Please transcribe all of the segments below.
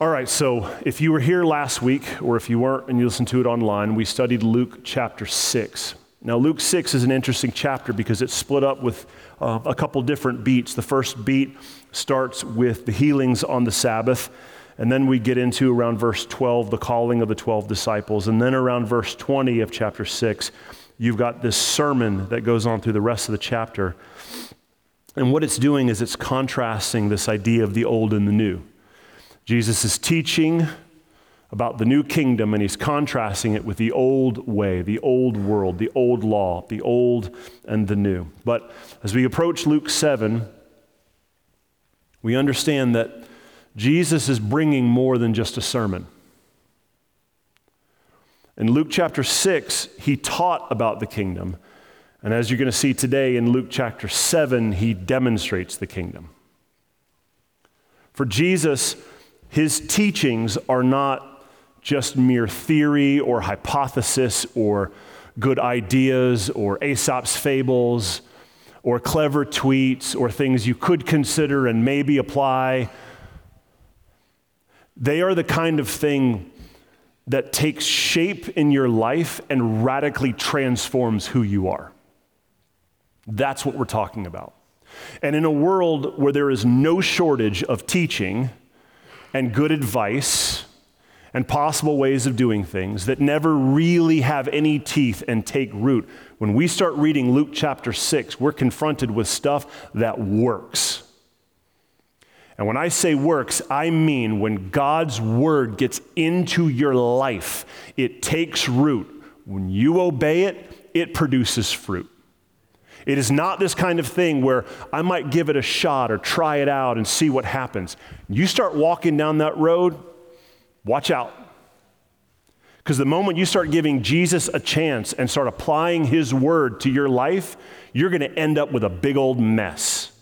All right, so if you were here last week, or if you weren't and you listened to it online, we studied Luke chapter 6. Now, Luke 6 is an interesting chapter because it's split up with uh, a couple different beats. The first beat starts with the healings on the Sabbath, and then we get into around verse 12, the calling of the 12 disciples. And then around verse 20 of chapter 6, you've got this sermon that goes on through the rest of the chapter. And what it's doing is it's contrasting this idea of the old and the new. Jesus is teaching about the new kingdom and he's contrasting it with the old way, the old world, the old law, the old and the new. But as we approach Luke 7, we understand that Jesus is bringing more than just a sermon. In Luke chapter 6, he taught about the kingdom. And as you're going to see today in Luke chapter 7, he demonstrates the kingdom. For Jesus, his teachings are not just mere theory or hypothesis or good ideas or Aesop's fables or clever tweets or things you could consider and maybe apply. They are the kind of thing that takes shape in your life and radically transforms who you are. That's what we're talking about. And in a world where there is no shortage of teaching, and good advice and possible ways of doing things that never really have any teeth and take root. When we start reading Luke chapter 6, we're confronted with stuff that works. And when I say works, I mean when God's word gets into your life, it takes root. When you obey it, it produces fruit. It is not this kind of thing where I might give it a shot or try it out and see what happens. You start walking down that road, watch out. Because the moment you start giving Jesus a chance and start applying his word to your life, you're going to end up with a big old mess.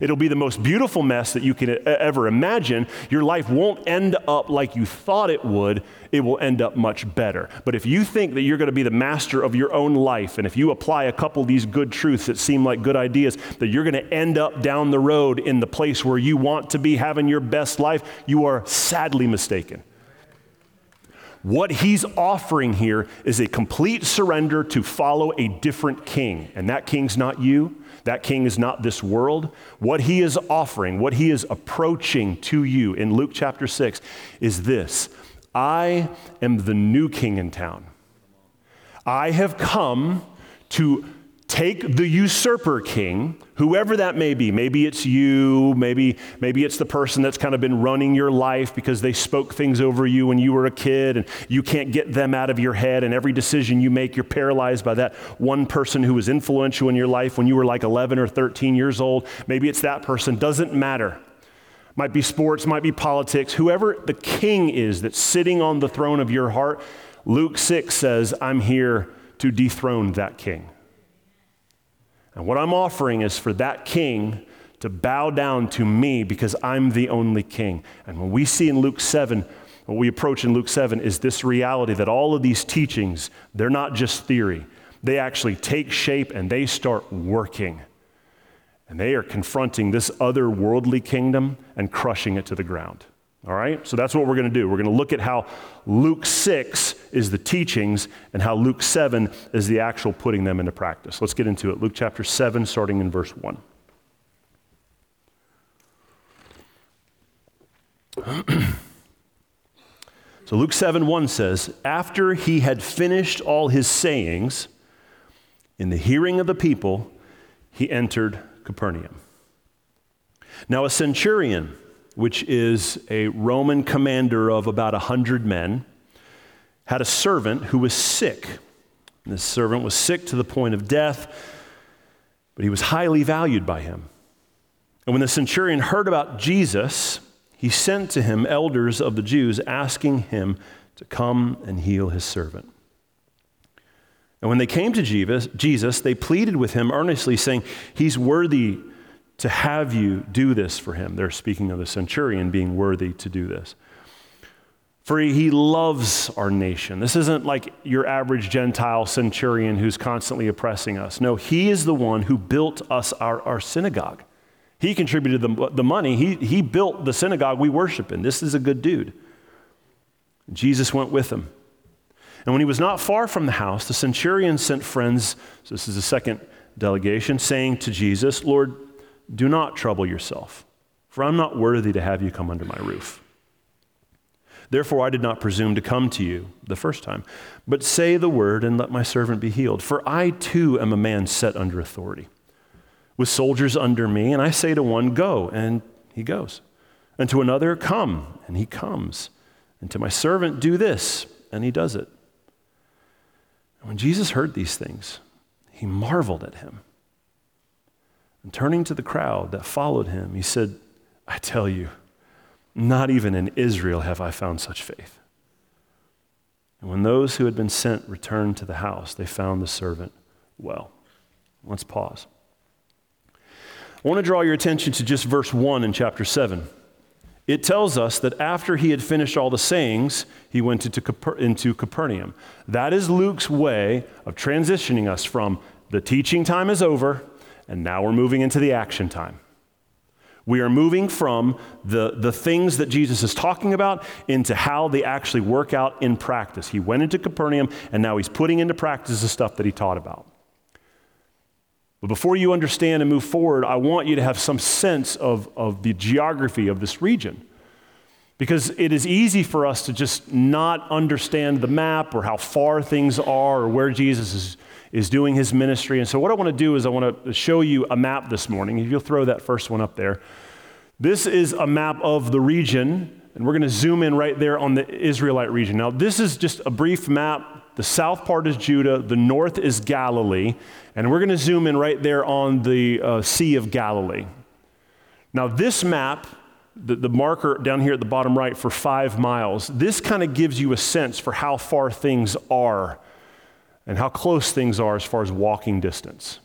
It'll be the most beautiful mess that you can ever imagine. Your life won't end up like you thought it would, it will end up much better. But if you think that you're going to be the master of your own life, and if you apply a couple of these good truths that seem like good ideas, that you're going to end up down the road in the place where you want to be having your best life, you are sadly mistaken. What he's offering here is a complete surrender to follow a different king. And that king's not you, that king is not this world. What he is offering, what he is approaching to you in Luke chapter 6 is this I am the new king in town. I have come to take the usurper king, whoever that may be. Maybe it's you, maybe, maybe it's the person that's kind of been running your life because they spoke things over you when you were a kid and you can't get them out of your head. And every decision you make, you're paralyzed by that one person who was influential in your life when you were like 11 or 13 years old. Maybe it's that person. Doesn't matter. Might be sports, might be politics. Whoever the king is that's sitting on the throne of your heart, Luke 6 says, I'm here to dethrone that king. And what I'm offering is for that king to bow down to me because I'm the only king. And when we see in Luke 7, what we approach in Luke 7 is this reality that all of these teachings, they're not just theory. They actually take shape and they start working. And they are confronting this other worldly kingdom and crushing it to the ground. All right? So that's what we're going to do. We're going to look at how Luke 6 is the teachings and how Luke 7 is the actual putting them into practice. Let's get into it. Luke chapter 7, starting in verse 1. so Luke 7 1 says, After he had finished all his sayings, in the hearing of the people, he entered Capernaum. Now, a centurion, which is a Roman commander of about 100 men, had a servant who was sick. And this servant was sick to the point of death, but he was highly valued by him. And when the centurion heard about Jesus, he sent to him elders of the Jews asking him to come and heal his servant. And when they came to Jesus, they pleaded with him earnestly, saying, He's worthy to have you do this for him. They're speaking of the centurion being worthy to do this. For he loves our nation. This isn't like your average Gentile centurion who's constantly oppressing us. No, he is the one who built us our, our synagogue. He contributed the, the money, he, he built the synagogue we worship in. This is a good dude. Jesus went with him. And when he was not far from the house, the centurion sent friends, so this is the second delegation, saying to Jesus, Lord, do not trouble yourself, for I'm not worthy to have you come under my roof. Therefore, I did not presume to come to you the first time, but say the word and let my servant be healed. For I too am a man set under authority, with soldiers under me, and I say to one, Go, and he goes, and to another, Come, and he comes, and to my servant, Do this, and he does it. And when Jesus heard these things, he marveled at him. And turning to the crowd that followed him, he said, I tell you, not even in Israel have I found such faith. And when those who had been sent returned to the house, they found the servant well. Let's pause. I want to draw your attention to just verse 1 in chapter 7. It tells us that after he had finished all the sayings, he went into, Caper- into Capernaum. That is Luke's way of transitioning us from the teaching time is over, and now we're moving into the action time. We are moving from the, the things that Jesus is talking about into how they actually work out in practice. He went into Capernaum, and now he's putting into practice the stuff that he taught about. But before you understand and move forward, I want you to have some sense of, of the geography of this region. Because it is easy for us to just not understand the map or how far things are or where Jesus is, is doing his ministry. And so, what I want to do is, I want to show you a map this morning. If you'll throw that first one up there. This is a map of the region, and we're going to zoom in right there on the Israelite region. Now, this is just a brief map. The south part is Judah, the north is Galilee, and we're going to zoom in right there on the uh, Sea of Galilee. Now, this map the, the, marker down here at the bottom right for five miles, this kind of gives you a sense for how far things are and how close things are as far as walking distance.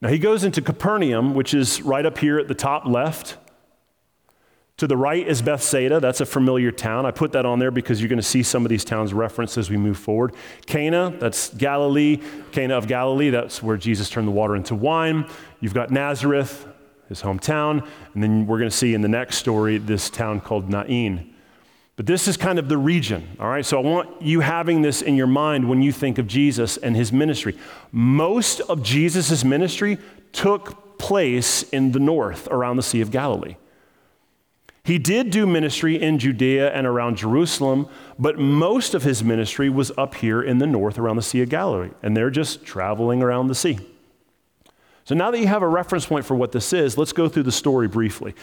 Now he goes into Capernaum, which is right up here at the top left. To the right is Bethsaida. That's a familiar town. I put that on there because you're going to see some of these towns referenced as we move forward. Cana, that's Galilee. Cana of Galilee, that's where Jesus turned the water into wine. You've got Nazareth, his hometown. And then we're going to see in the next story this town called Nain. But this is kind of the region, all right? So I want you having this in your mind when you think of Jesus and his ministry. Most of Jesus' ministry took place in the north around the Sea of Galilee. He did do ministry in Judea and around Jerusalem, but most of his ministry was up here in the north around the Sea of Galilee, and they're just traveling around the sea. So now that you have a reference point for what this is, let's go through the story briefly.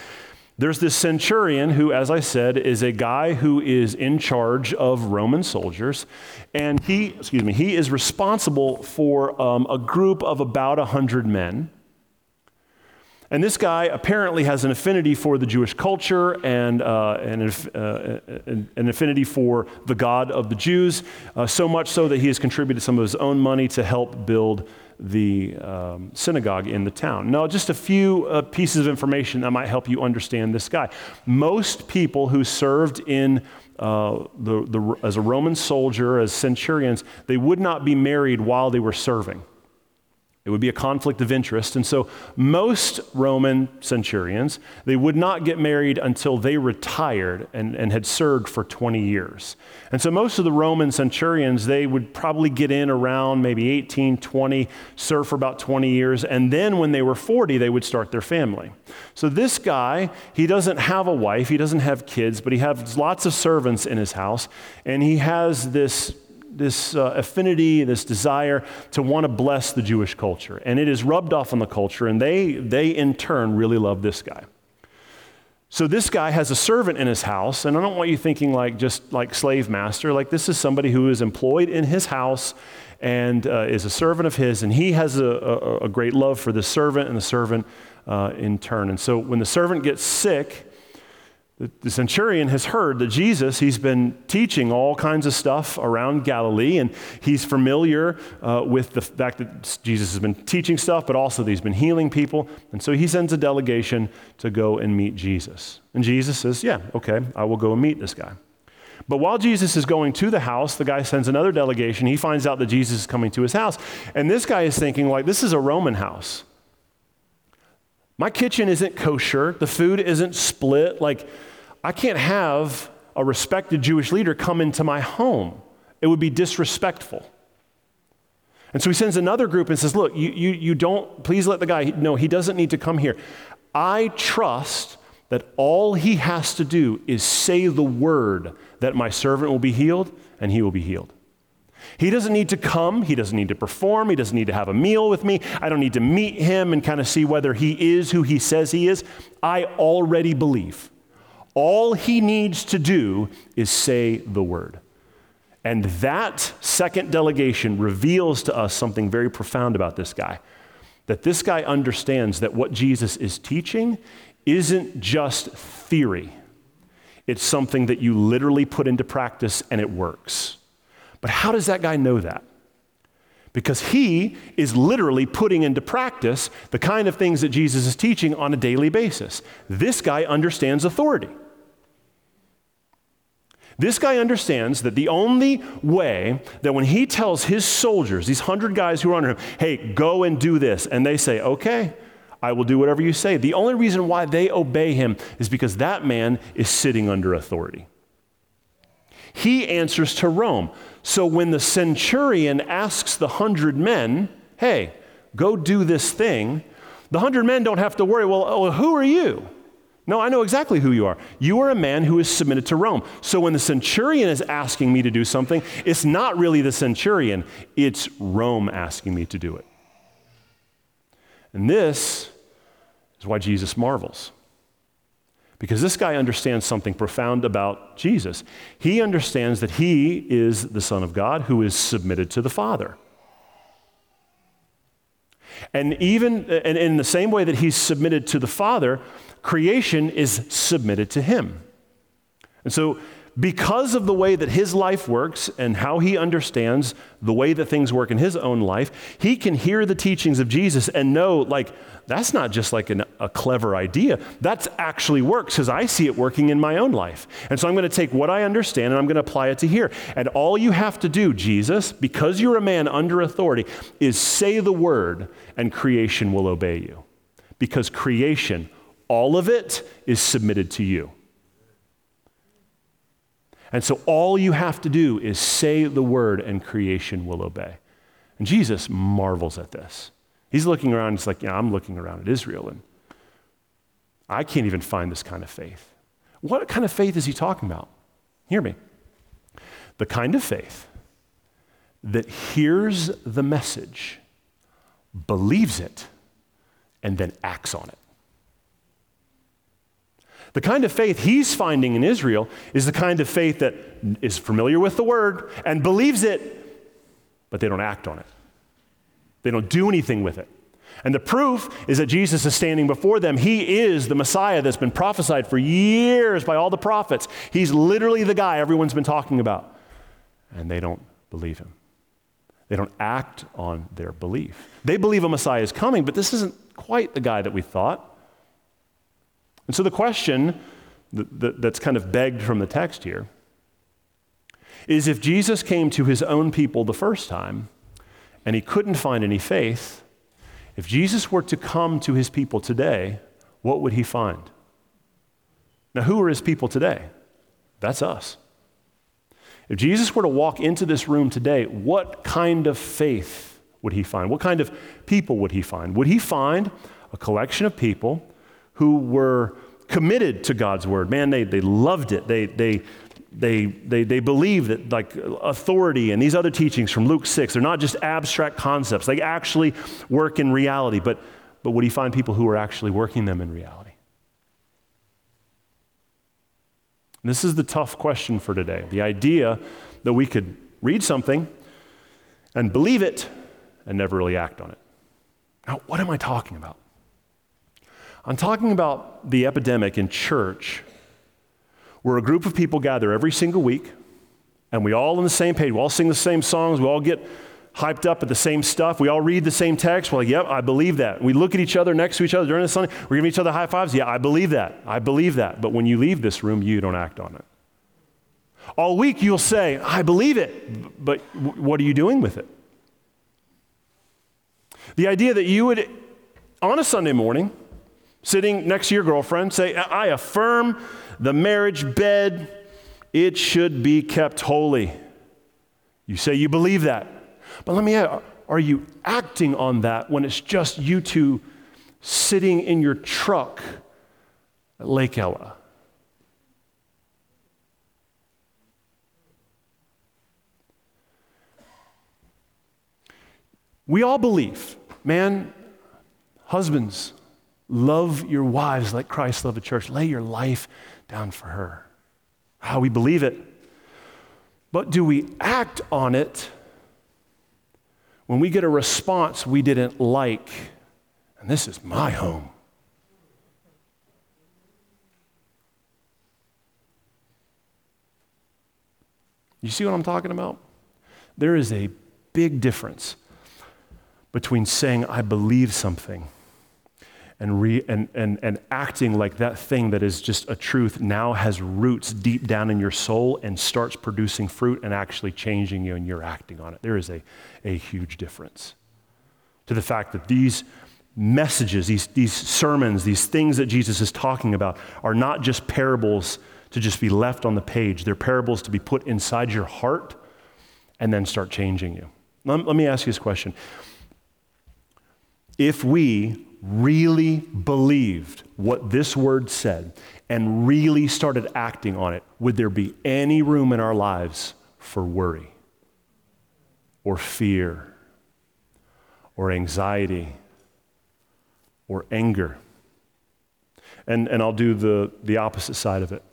There's this centurion who, as I said, is a guy who is in charge of Roman soldiers. And he, excuse me, he is responsible for um, a group of about 100 men. And this guy apparently has an affinity for the Jewish culture and, uh, and uh, an affinity for the God of the Jews, uh, so much so that he has contributed some of his own money to help build the um, synagogue in the town. Now, just a few uh, pieces of information that might help you understand this guy. Most people who served in uh, the, the, as a Roman soldier, as centurions, they would not be married while they were serving. It would be a conflict of interest. And so most Roman centurions, they would not get married until they retired and, and had served for 20 years. And so most of the Roman centurions, they would probably get in around maybe 18, 20, serve for about 20 years. And then when they were 40, they would start their family. So this guy, he doesn't have a wife, he doesn't have kids, but he has lots of servants in his house. And he has this this uh, affinity, this desire to want to bless the Jewish culture. And it is rubbed off on the culture, and they, they in turn really love this guy. So this guy has a servant in his house, and I don't want you thinking like just like slave master. Like this is somebody who is employed in his house and uh, is a servant of his, and he has a, a, a great love for the servant and the servant uh, in turn. And so when the servant gets sick, The centurion has heard that Jesus, he's been teaching all kinds of stuff around Galilee, and he's familiar uh, with the fact that Jesus has been teaching stuff, but also that he's been healing people. And so he sends a delegation to go and meet Jesus. And Jesus says, Yeah, okay, I will go and meet this guy. But while Jesus is going to the house, the guy sends another delegation. He finds out that Jesus is coming to his house. And this guy is thinking, like, this is a Roman house. My kitchen isn't kosher. The food isn't split. Like, I can't have a respected Jewish leader come into my home. It would be disrespectful. And so he sends another group and says, Look, you, you, you don't, please let the guy know he doesn't need to come here. I trust that all he has to do is say the word that my servant will be healed, and he will be healed. He doesn't need to come. He doesn't need to perform. He doesn't need to have a meal with me. I don't need to meet him and kind of see whether he is who he says he is. I already believe. All he needs to do is say the word. And that second delegation reveals to us something very profound about this guy. That this guy understands that what Jesus is teaching isn't just theory, it's something that you literally put into practice and it works. But how does that guy know that? Because he is literally putting into practice the kind of things that Jesus is teaching on a daily basis. This guy understands authority. This guy understands that the only way that when he tells his soldiers, these hundred guys who are under him, hey, go and do this, and they say, okay, I will do whatever you say. The only reason why they obey him is because that man is sitting under authority. He answers to Rome. So when the centurion asks the hundred men, hey, go do this thing, the hundred men don't have to worry, well, oh, who are you? No, I know exactly who you are. You are a man who is submitted to Rome. So when the centurion is asking me to do something, it's not really the centurion, it's Rome asking me to do it. And this is why Jesus marvels. Because this guy understands something profound about Jesus. He understands that he is the Son of God who is submitted to the Father. And even and in the same way that he's submitted to the Father, creation is submitted to him. And so because of the way that his life works and how he understands the way that things work in his own life, he can hear the teachings of Jesus and know, like, that's not just like an, a clever idea. That actually works because I see it working in my own life. And so I'm going to take what I understand and I'm going to apply it to here. And all you have to do, Jesus, because you're a man under authority, is say the word and creation will obey you. Because creation, all of it, is submitted to you. And so all you have to do is say the word and creation will obey. And Jesus marvels at this. He's looking around, he's like, yeah, I'm looking around at Israel, and I can't even find this kind of faith. What kind of faith is he talking about? Hear me. The kind of faith that hears the message, believes it, and then acts on it. The kind of faith he's finding in Israel is the kind of faith that is familiar with the word and believes it, but they don't act on it. They don't do anything with it. And the proof is that Jesus is standing before them. He is the Messiah that's been prophesied for years by all the prophets. He's literally the guy everyone's been talking about. And they don't believe him. They don't act on their belief. They believe a Messiah is coming, but this isn't quite the guy that we thought. And so the question that's kind of begged from the text here is if Jesus came to his own people the first time and he couldn't find any faith, if Jesus were to come to his people today, what would he find? Now, who are his people today? That's us. If Jesus were to walk into this room today, what kind of faith would he find? What kind of people would he find? Would he find a collection of people who were committed to God's word. Man, they, they loved it. They, they, they, they, they believe that like authority and these other teachings from Luke 6, they're not just abstract concepts. They actually work in reality. But, but would he find people who are actually working them in reality? This is the tough question for today. The idea that we could read something and believe it and never really act on it. Now, what am I talking about? I'm talking about the epidemic in church where a group of people gather every single week and we all on the same page. We all sing the same songs. We all get hyped up at the same stuff. We all read the same text. We're like, yep, I believe that. We look at each other next to each other during the Sunday. We're giving each other high fives. Yeah, I believe that. I believe that. But when you leave this room, you don't act on it. All week you'll say, I believe it. But what are you doing with it? The idea that you would, on a Sunday morning, sitting next to your girlfriend, say, I affirm the marriage bed, it should be kept holy. You say you believe that. But let me ask are you acting on that when it's just you two sitting in your truck at Lake Ella? We all believe, man, husbands, love your wives like Christ loved the church. Lay your life down for her. How we believe it. But do we act on it when we get a response we didn't like, and this is my home. You see what I'm talking about? There is a big difference between saying, I believe something and, re, and, and, and acting like that thing that is just a truth now has roots deep down in your soul and starts producing fruit and actually changing you and you're acting on it. There is a, a huge difference to the fact that these messages, these, these sermons, these things that Jesus is talking about are not just parables to just be left on the page. They're parables to be put inside your heart and then start changing you. Let, let me ask you this question. If we really believed what this word said and really started acting on it, would there be any room in our lives for worry or fear or anxiety or anger? And, and I'll do the, the opposite side of it.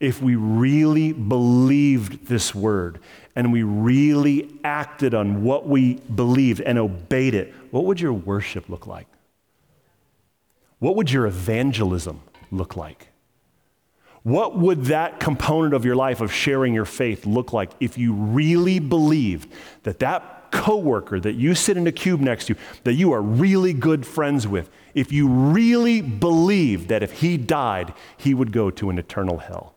If we really believed this word and we really acted on what we believed and obeyed it, what would your worship look like? What would your evangelism look like? What would that component of your life of sharing your faith look like if you really believed that that coworker that you sit in a cube next to, that you are really good friends with, if you really believed that if he died, he would go to an eternal hell?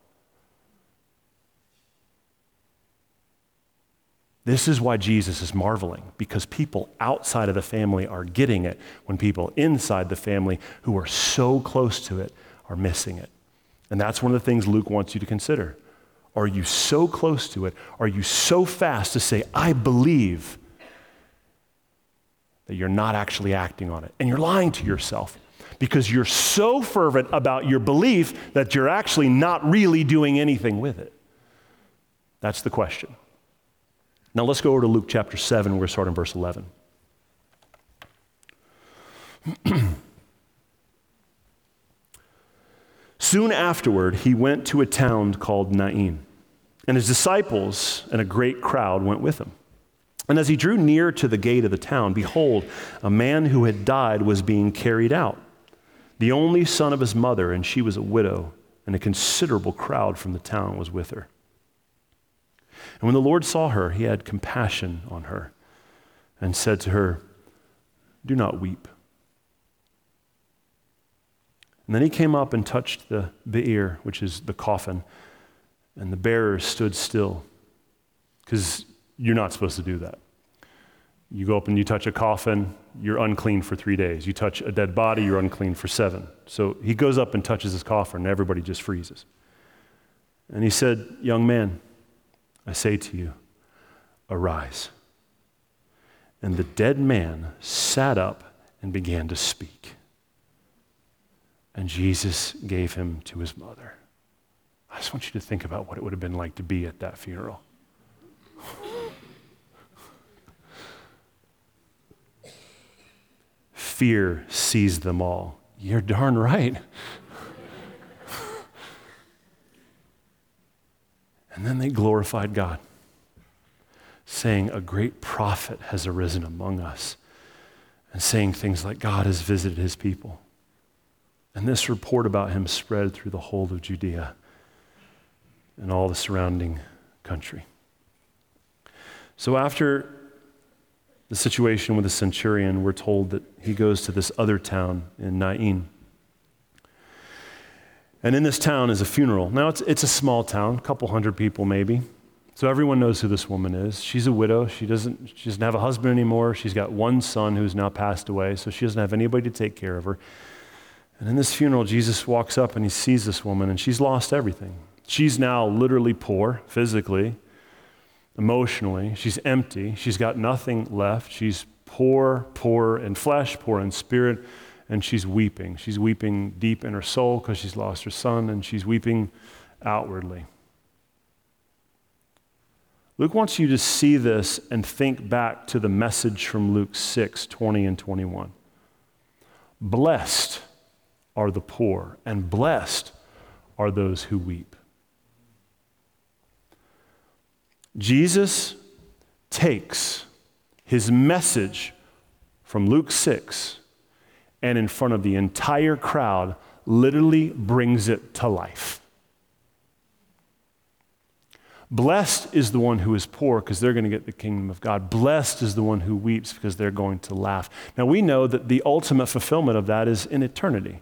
This is why Jesus is marveling, because people outside of the family are getting it when people inside the family who are so close to it are missing it. And that's one of the things Luke wants you to consider. Are you so close to it? Are you so fast to say, I believe, that you're not actually acting on it? And you're lying to yourself because you're so fervent about your belief that you're actually not really doing anything with it. That's the question. Now let's go over to Luke chapter 7. We're going to start in verse 11. Soon afterward, he went to a town called Nain, and his disciples and a great crowd went with him. And as he drew near to the gate of the town, behold, a man who had died was being carried out, the only son of his mother, and she was a widow, and a considerable crowd from the town was with her. And when the Lord saw her, he had compassion on her and said to her, Do not weep. And then he came up and touched the bier, which is the coffin, and the bearers stood still because you're not supposed to do that. You go up and you touch a coffin, you're unclean for three days. You touch a dead body, you're unclean for seven. So he goes up and touches his coffin, and everybody just freezes. And he said, Young man, I say to you, arise. And the dead man sat up and began to speak. And Jesus gave him to his mother. I just want you to think about what it would have been like to be at that funeral. Fear seized them all. You're darn right. And then they glorified God, saying, A great prophet has arisen among us, and saying things like, God has visited his people. And this report about him spread through the whole of Judea and all the surrounding country. So, after the situation with the centurion, we're told that he goes to this other town in Nain. And in this town is a funeral. Now, it's, it's a small town, a couple hundred people maybe. So everyone knows who this woman is. She's a widow. She doesn't, she doesn't have a husband anymore. She's got one son who's now passed away, so she doesn't have anybody to take care of her. And in this funeral, Jesus walks up and he sees this woman, and she's lost everything. She's now literally poor physically, emotionally. She's empty. She's got nothing left. She's poor, poor in flesh, poor in spirit and she's weeping. She's weeping deep in her soul because she's lost her son, and she's weeping outwardly. Luke wants you to see this and think back to the message from Luke 6 20 and 21. Blessed are the poor, and blessed are those who weep. Jesus takes his message from Luke 6 and in front of the entire crowd literally brings it to life. Blessed is the one who is poor because they're going to get the kingdom of God. Blessed is the one who weeps because they're going to laugh. Now we know that the ultimate fulfillment of that is in eternity.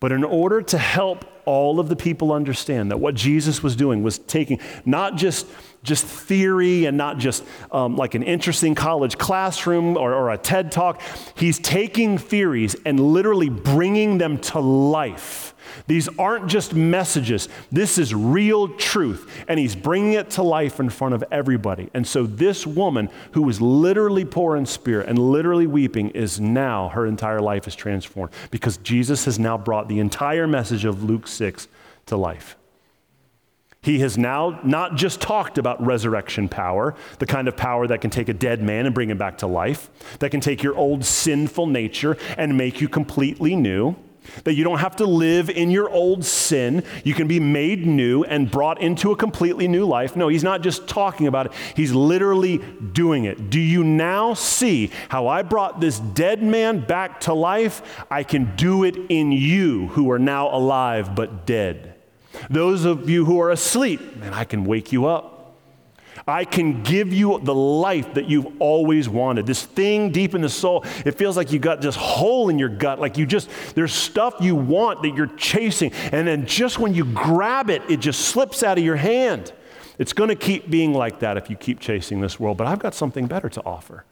But in order to help all of the people understand that what Jesus was doing was taking not just, just theory and not just um, like an interesting college classroom or, or a TED talk, he's taking theories and literally bringing them to life these aren't just messages. This is real truth. And he's bringing it to life in front of everybody. And so, this woman who was literally poor in spirit and literally weeping is now, her entire life is transformed because Jesus has now brought the entire message of Luke 6 to life. He has now not just talked about resurrection power, the kind of power that can take a dead man and bring him back to life, that can take your old sinful nature and make you completely new. That you don't have to live in your old sin. You can be made new and brought into a completely new life. No, he's not just talking about it, he's literally doing it. Do you now see how I brought this dead man back to life? I can do it in you who are now alive but dead. Those of you who are asleep, and I can wake you up. I can give you the life that you've always wanted. This thing deep in the soul, it feels like you got this hole in your gut, like you just, there's stuff you want that you're chasing. And then just when you grab it, it just slips out of your hand. It's going to keep being like that if you keep chasing this world, but I've got something better to offer.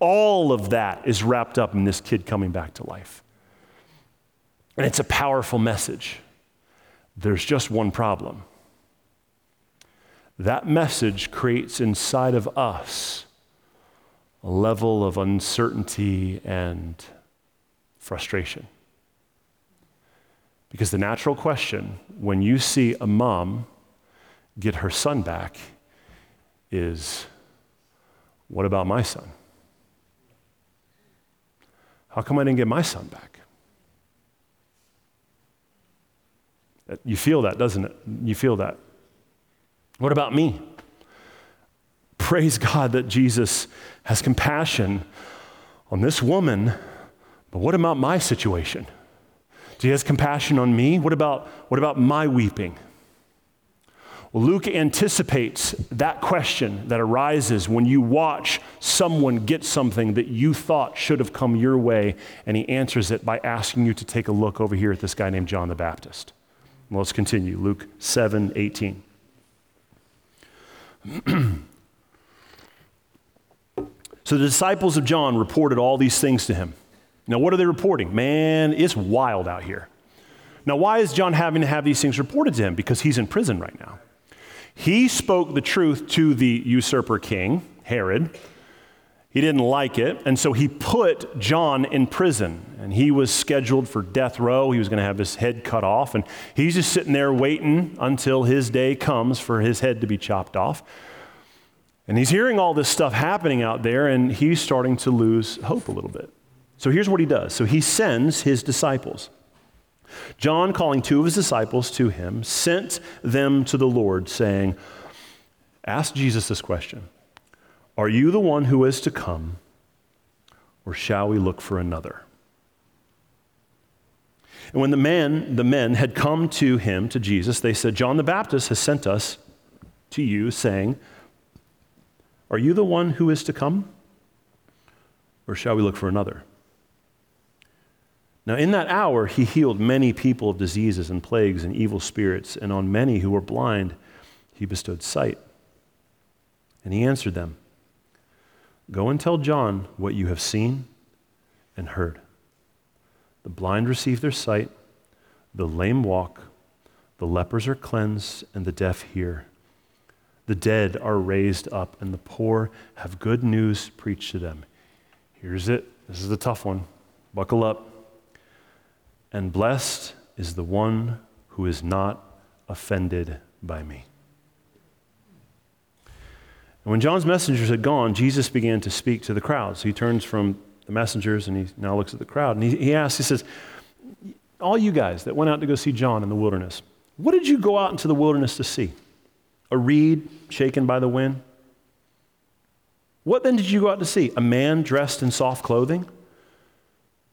All of that is wrapped up in this kid coming back to life. And it's a powerful message. There's just one problem that message creates inside of us a level of uncertainty and frustration. Because the natural question when you see a mom get her son back is what about my son? How come I didn't get my son back? You feel that, doesn't it? You feel that. What about me? Praise God that Jesus has compassion on this woman, but what about my situation? He has compassion on me? What about, what about my weeping? Well, Luke anticipates that question that arises when you watch someone get something that you thought should have come your way, and he answers it by asking you to take a look over here at this guy named John the Baptist. Well, let's continue. Luke 7 18. so the disciples of John reported all these things to him. Now, what are they reporting? Man, it's wild out here. Now, why is John having to have these things reported to him? Because he's in prison right now. He spoke the truth to the usurper king, Herod. He didn't like it, and so he put John in prison. And he was scheduled for death row. He was going to have his head cut off. And he's just sitting there waiting until his day comes for his head to be chopped off. And he's hearing all this stuff happening out there, and he's starting to lose hope a little bit. So here's what he does. So he sends his disciples. John, calling two of his disciples to him, sent them to the Lord, saying, Ask Jesus this question Are you the one who is to come, or shall we look for another? And when the man, the men had come to him, to Jesus, they said, John the Baptist has sent us to you, saying, Are you the one who is to come? Or shall we look for another? Now, in that hour, he healed many people of diseases and plagues and evil spirits, and on many who were blind, he bestowed sight. And he answered them Go and tell John what you have seen and heard. The blind receive their sight, the lame walk, the lepers are cleansed, and the deaf hear. The dead are raised up, and the poor have good news preached to them. Here's it. This is the tough one. Buckle up. And blessed is the one who is not offended by me. And when John's messengers had gone, Jesus began to speak to the crowds. He turns from the messengers and he now looks at the crowd and he, he asks, he says, All you guys that went out to go see John in the wilderness, what did you go out into the wilderness to see? A reed shaken by the wind? What then did you go out to see? A man dressed in soft clothing?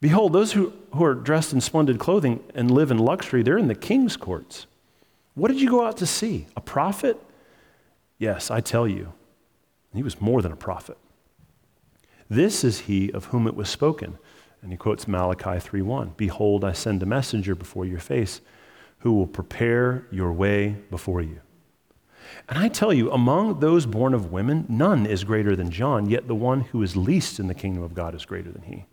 Behold, those who, who are dressed in splendid clothing and live in luxury, they're in the king's courts. What did you go out to see? A prophet? Yes, I tell you. He was more than a prophet. This is he of whom it was spoken. And he quotes Malachi 3:1. Behold, I send a messenger before your face who will prepare your way before you. And I tell you, among those born of women, none is greater than John, yet the one who is least in the kingdom of God is greater than he.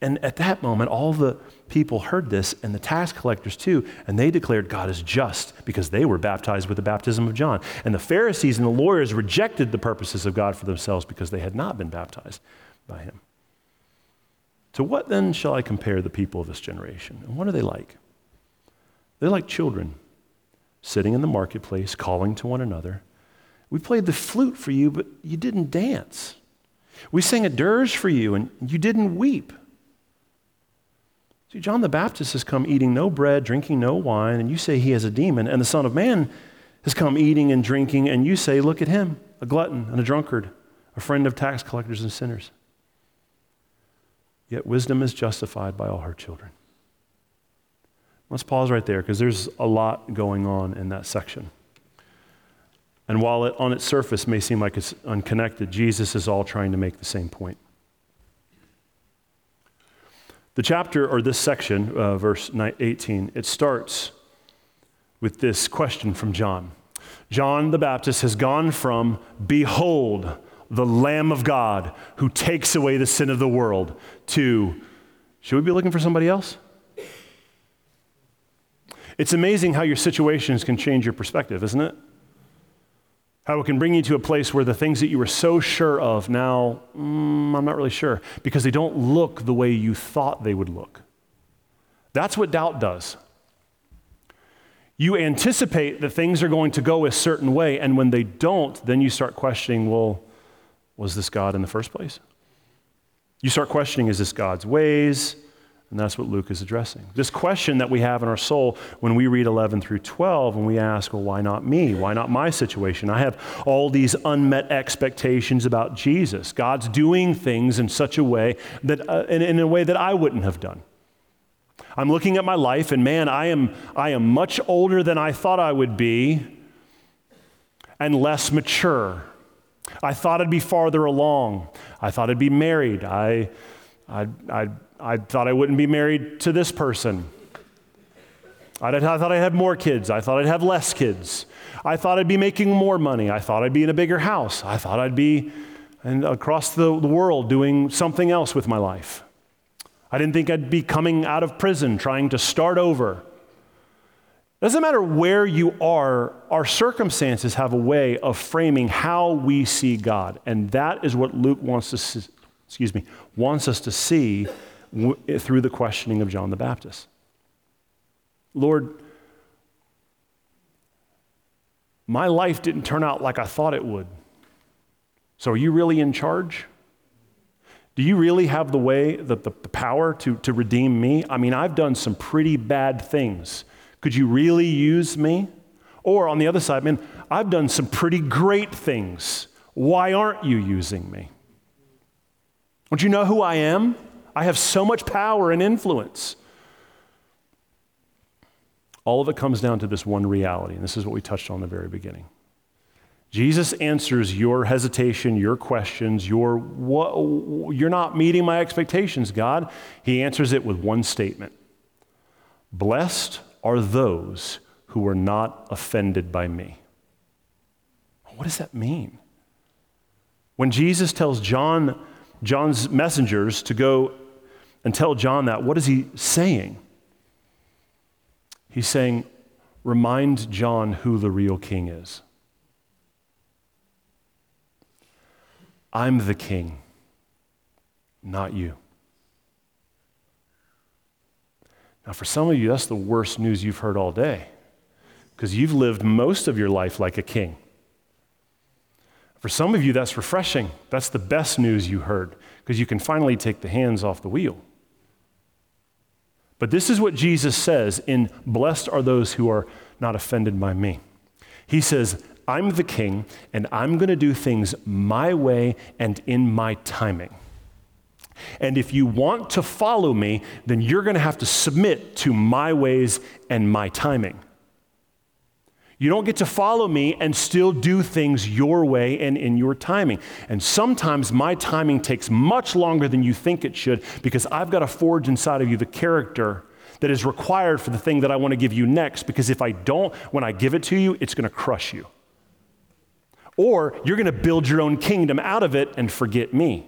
And at that moment, all the people heard this, and the tax collectors too, and they declared God is just because they were baptized with the baptism of John. And the Pharisees and the lawyers rejected the purposes of God for themselves because they had not been baptized by him. To what then shall I compare the people of this generation? And what are they like? They're like children sitting in the marketplace, calling to one another. We played the flute for you, but you didn't dance. We sang a dirge for you, and you didn't weep. See, John the Baptist has come eating no bread, drinking no wine, and you say he has a demon. And the Son of Man has come eating and drinking, and you say, Look at him, a glutton and a drunkard, a friend of tax collectors and sinners. Yet wisdom is justified by all her children. Let's pause right there because there's a lot going on in that section. And while it on its surface may seem like it's unconnected, Jesus is all trying to make the same point. The chapter, or this section, uh, verse 18, it starts with this question from John. John the Baptist has gone from, Behold, the Lamb of God who takes away the sin of the world, to, Should we be looking for somebody else? It's amazing how your situations can change your perspective, isn't it? How it can bring you to a place where the things that you were so sure of now, mm, I'm not really sure, because they don't look the way you thought they would look. That's what doubt does. You anticipate that things are going to go a certain way, and when they don't, then you start questioning well, was this God in the first place? You start questioning is this God's ways? And that's what Luke is addressing. This question that we have in our soul when we read 11 through 12 and we ask, well, why not me? Why not my situation? I have all these unmet expectations about Jesus. God's doing things in such a way that, uh, in, in a way that I wouldn't have done. I'm looking at my life and man, I am, I am much older than I thought I would be and less mature. I thought I'd be farther along. I thought I'd be married. I, I'd, I'd I thought I wouldn't be married to this person. I, thought I'd have more kids. I thought I'd have less kids. I thought I'd be making more money. I thought I'd be in a bigger house. I thought I'd be and across the, world doing something else with my life. I didn't think I'd be coming out of prison trying to start over. Doesn't matter where you are, our circumstances have a way of framing how we see God. And that is what Luke wants to excuse me, wants us to see w- through the questioning of John the Baptist. Lord, my life didn't turn out like I thought it would. So are you really in charge? Do you really have the way, the, the, the power to, to redeem me? I mean, I've done some pretty bad things. Could you really use me? Or on the other side, man, I've done some pretty great things. Why aren't you using me? Don't you know who I am? I have so much power and influence. All of it comes down to this one reality, and this is what we touched on in the very beginning. Jesus answers your hesitation, your questions, your what, you're not meeting my expectations, God. He answers it with one statement Blessed are those who are not offended by me. What does that mean? When Jesus tells John, John's messengers to go and tell John that, what is he saying? He's saying, remind John who the real king is. I'm the king, not you. Now, for some of you, that's the worst news you've heard all day because you've lived most of your life like a king. For some of you, that's refreshing. That's the best news you heard because you can finally take the hands off the wheel. But this is what Jesus says in Blessed are those who are not offended by me. He says, I'm the king, and I'm going to do things my way and in my timing. And if you want to follow me, then you're going to have to submit to my ways and my timing. You don't get to follow me and still do things your way and in your timing. And sometimes my timing takes much longer than you think it should because I've got to forge inside of you the character that is required for the thing that I want to give you next. Because if I don't, when I give it to you, it's going to crush you. Or you're going to build your own kingdom out of it and forget me.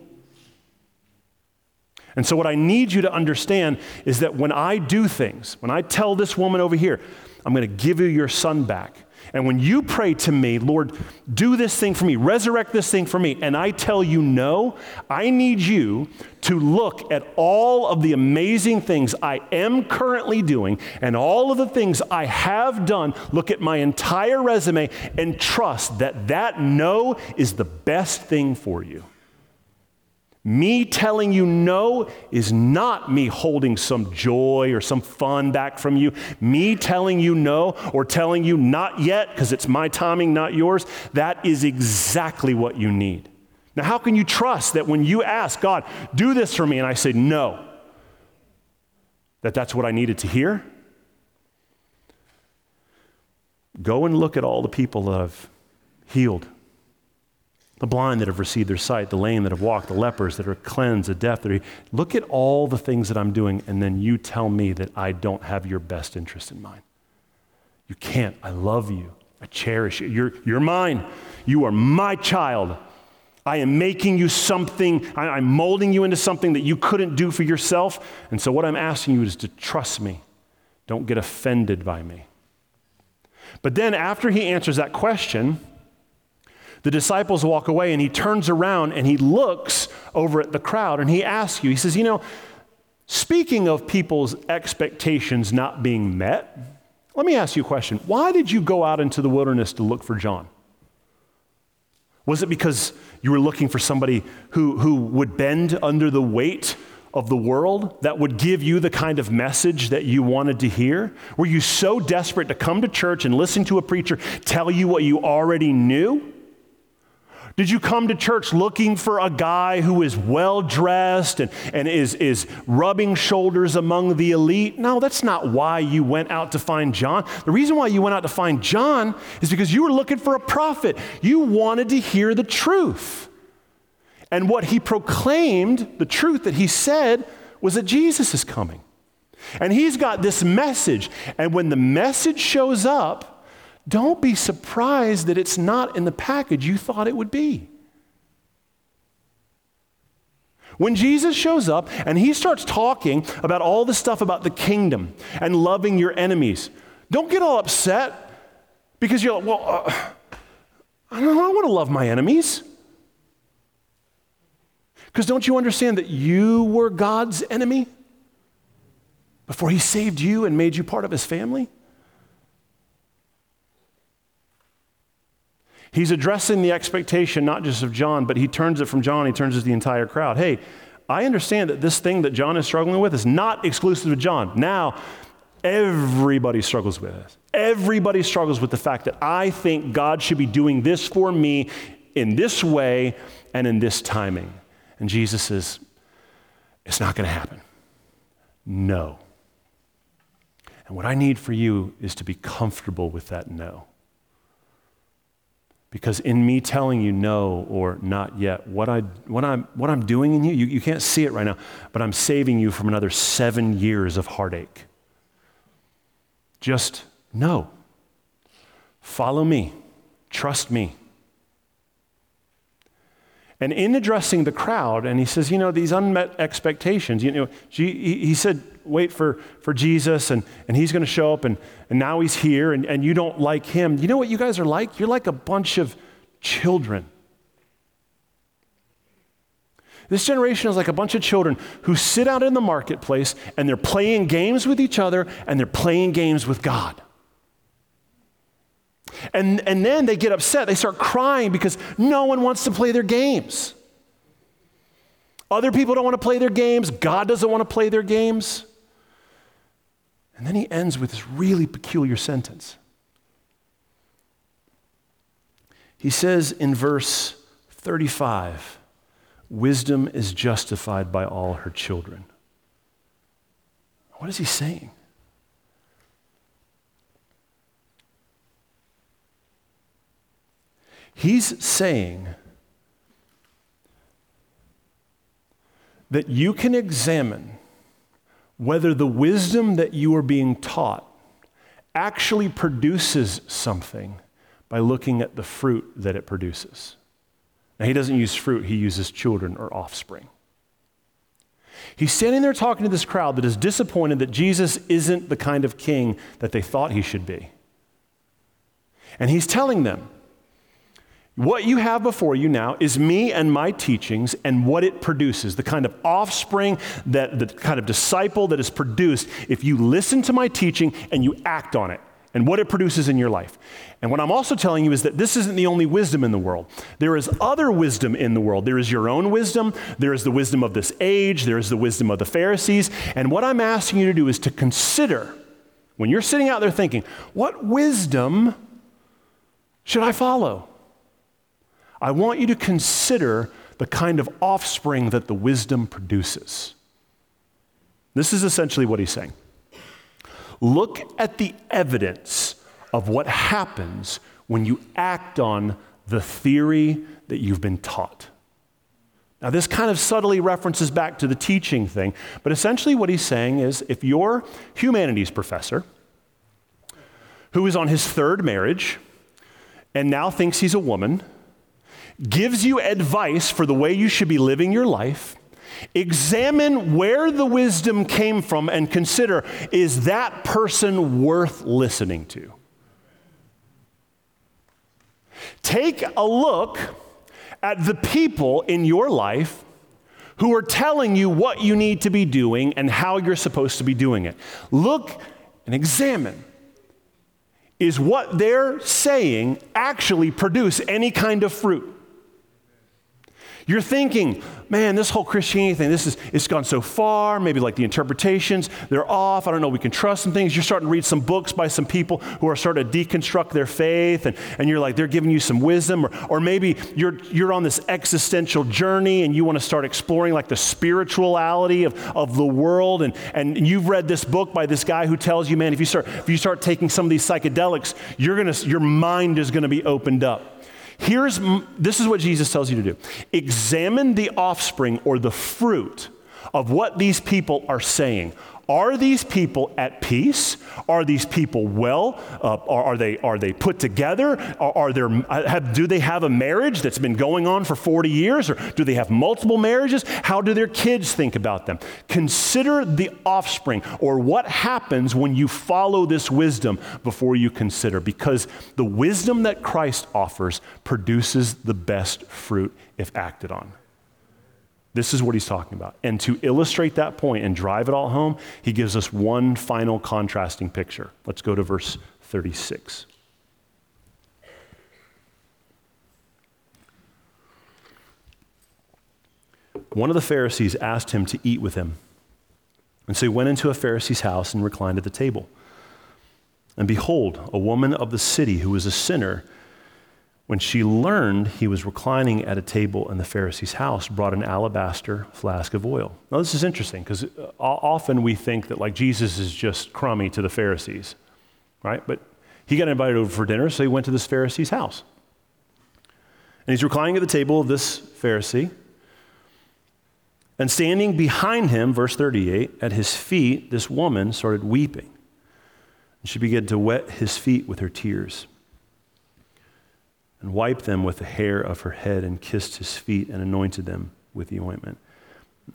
And so, what I need you to understand is that when I do things, when I tell this woman over here, I'm going to give you your son back. And when you pray to me, Lord, do this thing for me, resurrect this thing for me, and I tell you no, I need you to look at all of the amazing things I am currently doing and all of the things I have done. Look at my entire resume and trust that that no is the best thing for you. Me telling you no is not me holding some joy or some fun back from you. Me telling you no or telling you not yet because it's my timing, not yours, that is exactly what you need. Now, how can you trust that when you ask God, do this for me, and I say no, that that's what I needed to hear? Go and look at all the people that I've healed the blind that have received their sight, the lame that have walked, the lepers that are cleansed, the deaf that are. Look at all the things that I'm doing, and then you tell me that I don't have your best interest in mind. You can't. I love you. I cherish you. You're, you're mine. You are my child. I am making you something, I, I'm molding you into something that you couldn't do for yourself. And so, what I'm asking you is to trust me. Don't get offended by me. But then, after he answers that question, the disciples walk away and he turns around and he looks over at the crowd and he asks you, he says, You know, speaking of people's expectations not being met, let me ask you a question. Why did you go out into the wilderness to look for John? Was it because you were looking for somebody who, who would bend under the weight of the world that would give you the kind of message that you wanted to hear? Were you so desperate to come to church and listen to a preacher tell you what you already knew? Did you come to church looking for a guy who is well dressed and, and is, is rubbing shoulders among the elite? No, that's not why you went out to find John. The reason why you went out to find John is because you were looking for a prophet. You wanted to hear the truth. And what he proclaimed, the truth that he said, was that Jesus is coming. And he's got this message. And when the message shows up, don't be surprised that it's not in the package you thought it would be. When Jesus shows up and he starts talking about all the stuff about the kingdom and loving your enemies, don't get all upset because you're like, well, uh, I don't want to love my enemies. Because don't you understand that you were God's enemy before he saved you and made you part of his family? He's addressing the expectation not just of John, but he turns it from John, he turns it to the entire crowd. Hey, I understand that this thing that John is struggling with is not exclusive to John. Now, everybody struggles with this. Everybody struggles with the fact that I think God should be doing this for me in this way and in this timing. And Jesus says, it's not going to happen. No. And what I need for you is to be comfortable with that no. Because in me telling you no or not yet, what, I, what, I'm, what I'm doing in you, you, you can't see it right now, but I'm saving you from another seven years of heartache. Just no. Follow me. Trust me. And in addressing the crowd, and he says, you know, these unmet expectations, you know, he said, wait for, for Jesus, and, and he's going to show up, and, and now he's here, and, and you don't like him. You know what you guys are like? You're like a bunch of children. This generation is like a bunch of children who sit out in the marketplace and they're playing games with each other and they're playing games with God. And, and then they get upset. They start crying because no one wants to play their games. Other people don't want to play their games. God doesn't want to play their games. And then he ends with this really peculiar sentence. He says in verse 35 Wisdom is justified by all her children. What is he saying? He's saying that you can examine whether the wisdom that you are being taught actually produces something by looking at the fruit that it produces. Now, he doesn't use fruit, he uses children or offspring. He's standing there talking to this crowd that is disappointed that Jesus isn't the kind of king that they thought he should be. And he's telling them, what you have before you now is me and my teachings and what it produces, the kind of offspring, that, the kind of disciple that is produced if you listen to my teaching and you act on it and what it produces in your life. And what I'm also telling you is that this isn't the only wisdom in the world. There is other wisdom in the world. There is your own wisdom, there is the wisdom of this age, there is the wisdom of the Pharisees. And what I'm asking you to do is to consider, when you're sitting out there thinking, what wisdom should I follow? I want you to consider the kind of offspring that the wisdom produces. This is essentially what he's saying. Look at the evidence of what happens when you act on the theory that you've been taught. Now, this kind of subtly references back to the teaching thing, but essentially what he's saying is if your humanities professor, who is on his third marriage and now thinks he's a woman, gives you advice for the way you should be living your life, examine where the wisdom came from and consider is that person worth listening to? Take a look at the people in your life who are telling you what you need to be doing and how you're supposed to be doing it. Look and examine is what they're saying actually produce any kind of fruit? You're thinking, man, this whole Christianity thing, this is it's gone so far, maybe like the interpretations, they're off. I don't know, we can trust some things. You're starting to read some books by some people who are starting to deconstruct their faith, and, and you're like, they're giving you some wisdom. Or, or maybe you're you're on this existential journey and you want to start exploring like the spirituality of, of the world. And, and you've read this book by this guy who tells you, man, if you start if you start taking some of these psychedelics, you're gonna your mind is gonna be opened up. Here's this is what Jesus tells you to do examine the offspring or the fruit of what these people are saying. Are these people at peace? Are these people well? Uh, are, are, they, are they put together? Are, are there, have, do they have a marriage that's been going on for 40 years? Or do they have multiple marriages? How do their kids think about them? Consider the offspring or what happens when you follow this wisdom before you consider, because the wisdom that Christ offers produces the best fruit if acted on. This is what he's talking about. And to illustrate that point and drive it all home, he gives us one final contrasting picture. Let's go to verse 36. One of the Pharisees asked him to eat with him. And so he went into a Pharisee's house and reclined at the table. And behold, a woman of the city who was a sinner when she learned he was reclining at a table in the Pharisee's house, brought an alabaster flask of oil. Now, this is interesting because uh, often we think that like Jesus is just crummy to the Pharisees, right? But he got invited over for dinner, so he went to this Pharisee's house. And he's reclining at the table of this Pharisee. And standing behind him, verse 38, at his feet, this woman started weeping. And she began to wet his feet with her tears and wiped them with the hair of her head and kissed his feet and anointed them with the ointment.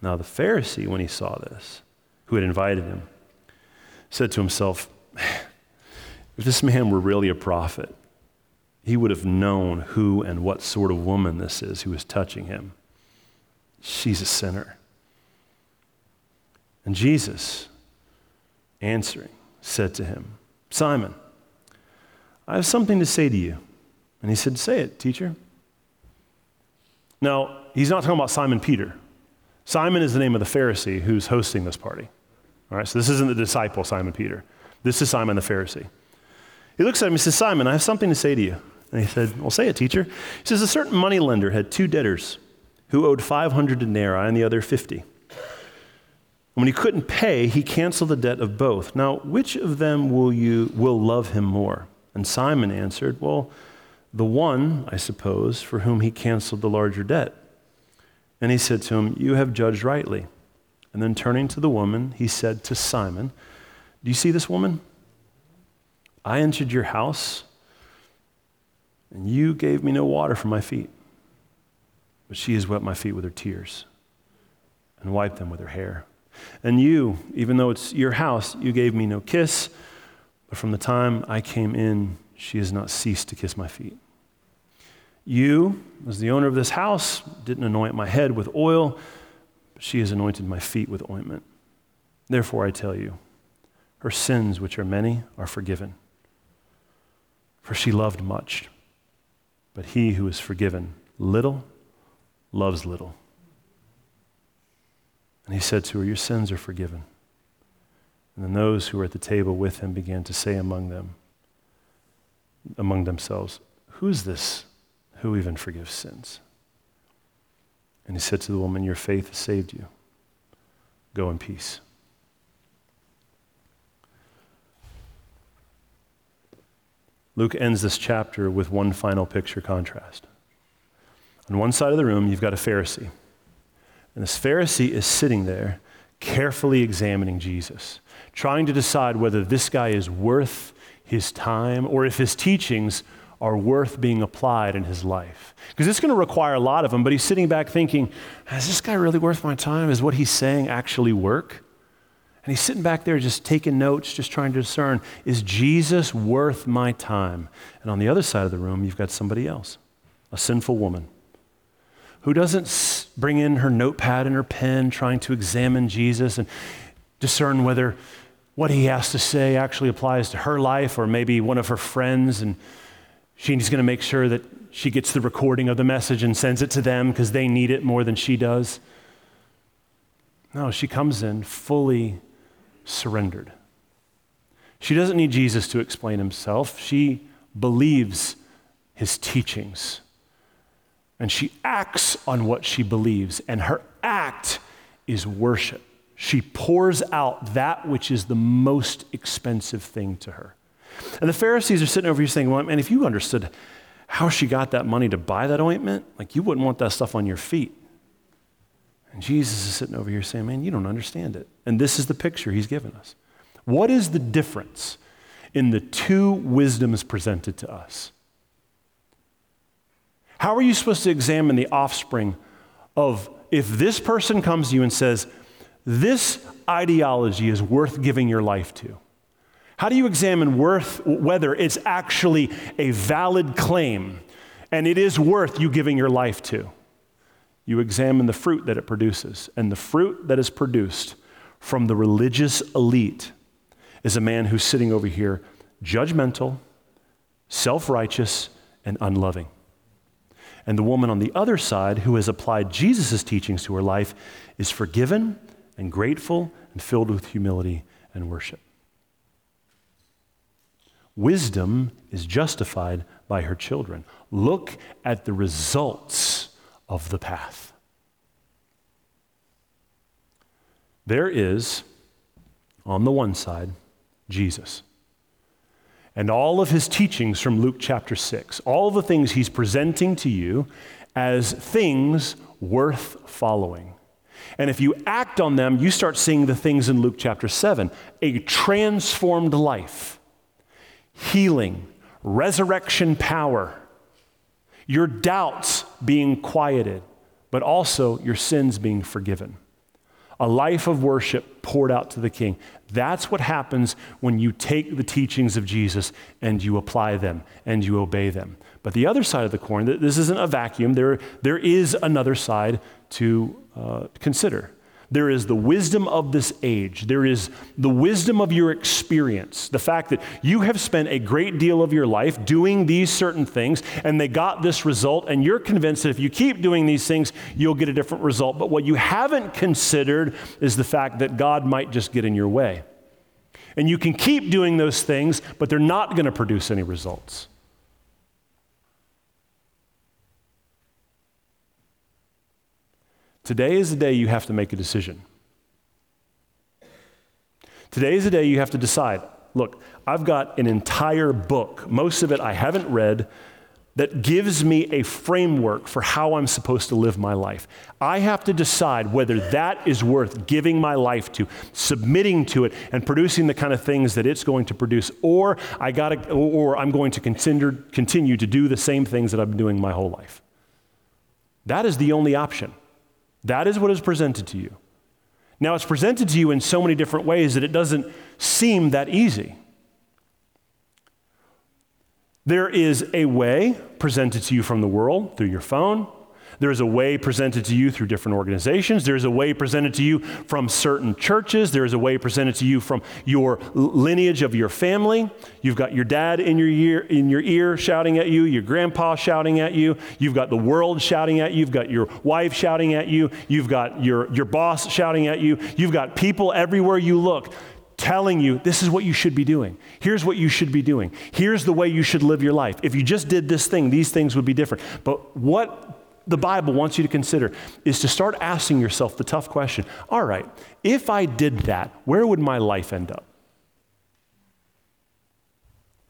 Now, the Pharisee, when he saw this, who had invited him, said to himself, If this man were really a prophet, he would have known who and what sort of woman this is who is touching him. She's a sinner. And Jesus, answering, said to him, Simon, I have something to say to you. And he said, Say it, teacher. Now, he's not talking about Simon Peter. Simon is the name of the Pharisee who's hosting this party. All right, so this isn't the disciple, Simon Peter. This is Simon the Pharisee. He looks at him and says, Simon, I have something to say to you. And he said, Well, say it, teacher. He says, A certain money lender had two debtors who owed 500 denarii and the other 50. And when he couldn't pay, he canceled the debt of both. Now, which of them will you will love him more? And Simon answered, Well, the one, I suppose, for whom he canceled the larger debt. And he said to him, You have judged rightly. And then turning to the woman, he said to Simon, Do you see this woman? I entered your house, and you gave me no water for my feet. But she has wet my feet with her tears and wiped them with her hair. And you, even though it's your house, you gave me no kiss, but from the time I came in, she has not ceased to kiss my feet. You, as the owner of this house, didn't anoint my head with oil, but she has anointed my feet with ointment. Therefore, I tell you, her sins, which are many, are forgiven for she loved much. But he who is forgiven little loves little. And he said to her, Your sins are forgiven. And then those who were at the table with him began to say among them, among themselves, Who is this who even forgives sins? And he said to the woman, Your faith has saved you. Go in peace. Luke ends this chapter with one final picture contrast. On one side of the room, you've got a Pharisee. And this Pharisee is sitting there, carefully examining Jesus, trying to decide whether this guy is worth his time or if his teachings are worth being applied in his life. Because it's going to require a lot of him, but he's sitting back thinking, is this guy really worth my time? Is what he's saying actually work? And he's sitting back there just taking notes, just trying to discern is Jesus worth my time? And on the other side of the room, you've got somebody else, a sinful woman, who doesn't bring in her notepad and her pen trying to examine Jesus and discern whether what he has to say actually applies to her life or maybe one of her friends. And she's going to make sure that she gets the recording of the message and sends it to them because they need it more than she does. No, she comes in fully surrendered. She doesn't need Jesus to explain himself. She believes his teachings. And she acts on what she believes. And her act is worship. She pours out that which is the most expensive thing to her. And the Pharisees are sitting over here saying, well, man, if you understood how she got that money to buy that ointment, like you wouldn't want that stuff on your feet. And Jesus is sitting over here saying, Man, you don't understand it. And this is the picture he's given us. What is the difference in the two wisdoms presented to us? How are you supposed to examine the offspring of if this person comes to you and says, This ideology is worth giving your life to? How do you examine worth, whether it's actually a valid claim and it is worth you giving your life to? you examine the fruit that it produces. And the fruit that is produced from the religious elite is a man who's sitting over here judgmental, self righteous, and unloving. And the woman on the other side, who has applied Jesus' teachings to her life, is forgiven and grateful and filled with humility and worship. Wisdom is justified by her children. Look at the results of the path. There is, on the one side, Jesus. And all of his teachings from Luke chapter 6, all the things he's presenting to you as things worth following. And if you act on them, you start seeing the things in Luke chapter 7 a transformed life, healing, resurrection power, your doubts being quieted, but also your sins being forgiven. A life of worship poured out to the King. That's what happens when you take the teachings of Jesus and you apply them and you obey them. But the other side of the coin, this isn't a vacuum, there, there is another side to uh, consider. There is the wisdom of this age. There is the wisdom of your experience. The fact that you have spent a great deal of your life doing these certain things and they got this result, and you're convinced that if you keep doing these things, you'll get a different result. But what you haven't considered is the fact that God might just get in your way. And you can keep doing those things, but they're not going to produce any results. Today is the day you have to make a decision. Today is the day you have to decide look, I've got an entire book, most of it I haven't read, that gives me a framework for how I'm supposed to live my life. I have to decide whether that is worth giving my life to, submitting to it, and producing the kind of things that it's going to produce, or I got or I'm going to continue, continue to do the same things that I've been doing my whole life. That is the only option. That is what is presented to you. Now, it's presented to you in so many different ways that it doesn't seem that easy. There is a way presented to you from the world through your phone, there's a way presented to you through different organizations. There's a way presented to you from certain churches. There's a way presented to you from your lineage of your family. You've got your dad in your ear, in your ear shouting at you, your grandpa shouting at you. You've got the world shouting at you. You've got your wife shouting at you. You've got your, your boss shouting at you. You've got people everywhere you look telling you this is what you should be doing. Here's what you should be doing. Here's the way you should live your life. If you just did this thing, these things would be different. But what the Bible wants you to consider is to start asking yourself the tough question all right, if I did that, where would my life end up?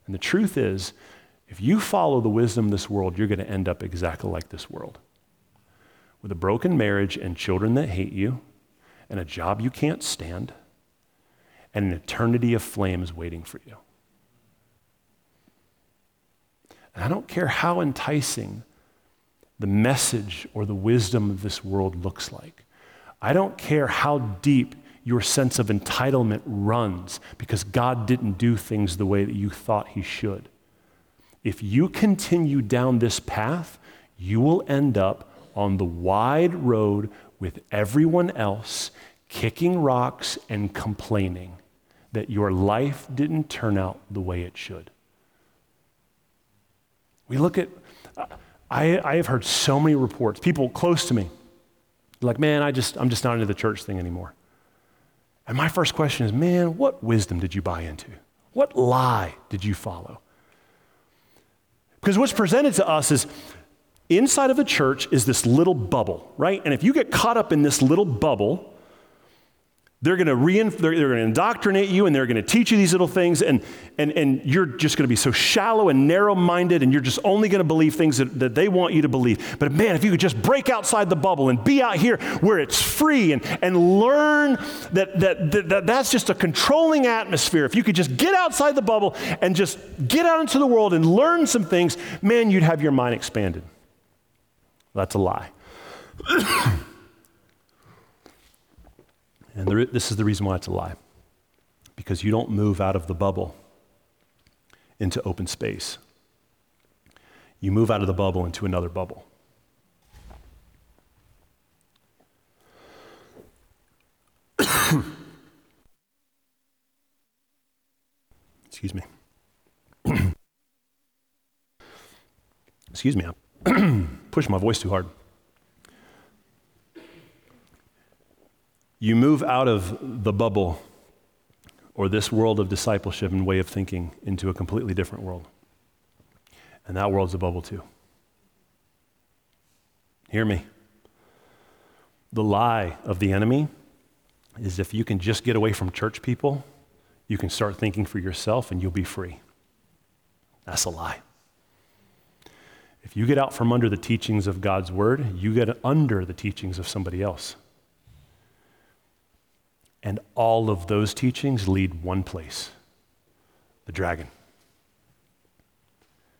And the truth is, if you follow the wisdom of this world, you're going to end up exactly like this world with a broken marriage and children that hate you, and a job you can't stand, and an eternity of flames waiting for you. And I don't care how enticing the message or the wisdom of this world looks like. I don't care how deep your sense of entitlement runs because God didn't do things the way that you thought He should. If you continue down this path, you will end up on the wide road with everyone else kicking rocks and complaining that your life didn't turn out the way it should. We look at. Uh, I, I have heard so many reports, people close to me, like, man, I just, I'm just not into the church thing anymore. And my first question is, man, what wisdom did you buy into? What lie did you follow? Because what's presented to us is inside of a church is this little bubble, right? And if you get caught up in this little bubble, they're going to reinf- they're, they're going to indoctrinate you and they're going to teach you these little things, and, and, and you're just going to be so shallow and narrow minded, and you're just only going to believe things that, that they want you to believe. But man, if you could just break outside the bubble and be out here where it's free and, and learn that, that, that, that that's just a controlling atmosphere, if you could just get outside the bubble and just get out into the world and learn some things, man, you'd have your mind expanded. That's a lie. And there, this is the reason why it's a lie because you don't move out of the bubble into open space, you move out of the bubble into another bubble. Excuse me. Excuse me, I pushed my voice too hard. You move out of the bubble or this world of discipleship and way of thinking into a completely different world. And that world's a bubble too. Hear me. The lie of the enemy is if you can just get away from church people, you can start thinking for yourself and you'll be free. That's a lie. If you get out from under the teachings of God's word, you get under the teachings of somebody else. And all of those teachings lead one place the dragon.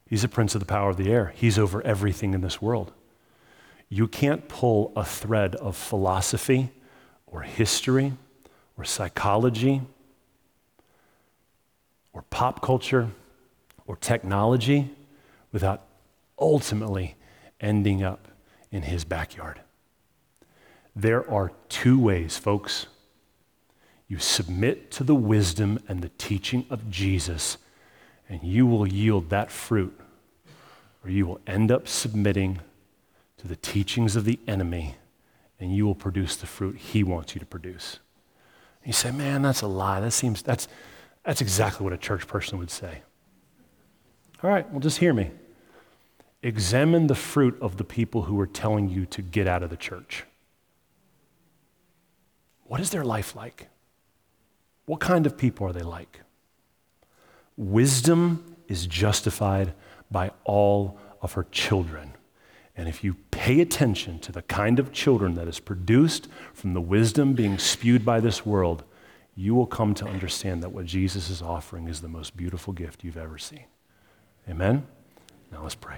He's a prince of the power of the air, he's over everything in this world. You can't pull a thread of philosophy or history or psychology or pop culture or technology without ultimately ending up in his backyard. There are two ways, folks. You submit to the wisdom and the teaching of Jesus, and you will yield that fruit, or you will end up submitting to the teachings of the enemy, and you will produce the fruit he wants you to produce. you say, man, that's a lie. That seems, that's, that's exactly what a church person would say. All right, well, just hear me. Examine the fruit of the people who are telling you to get out of the church. What is their life like? What kind of people are they like? Wisdom is justified by all of her children. And if you pay attention to the kind of children that is produced from the wisdom being spewed by this world, you will come to understand that what Jesus is offering is the most beautiful gift you've ever seen. Amen? Now let's pray.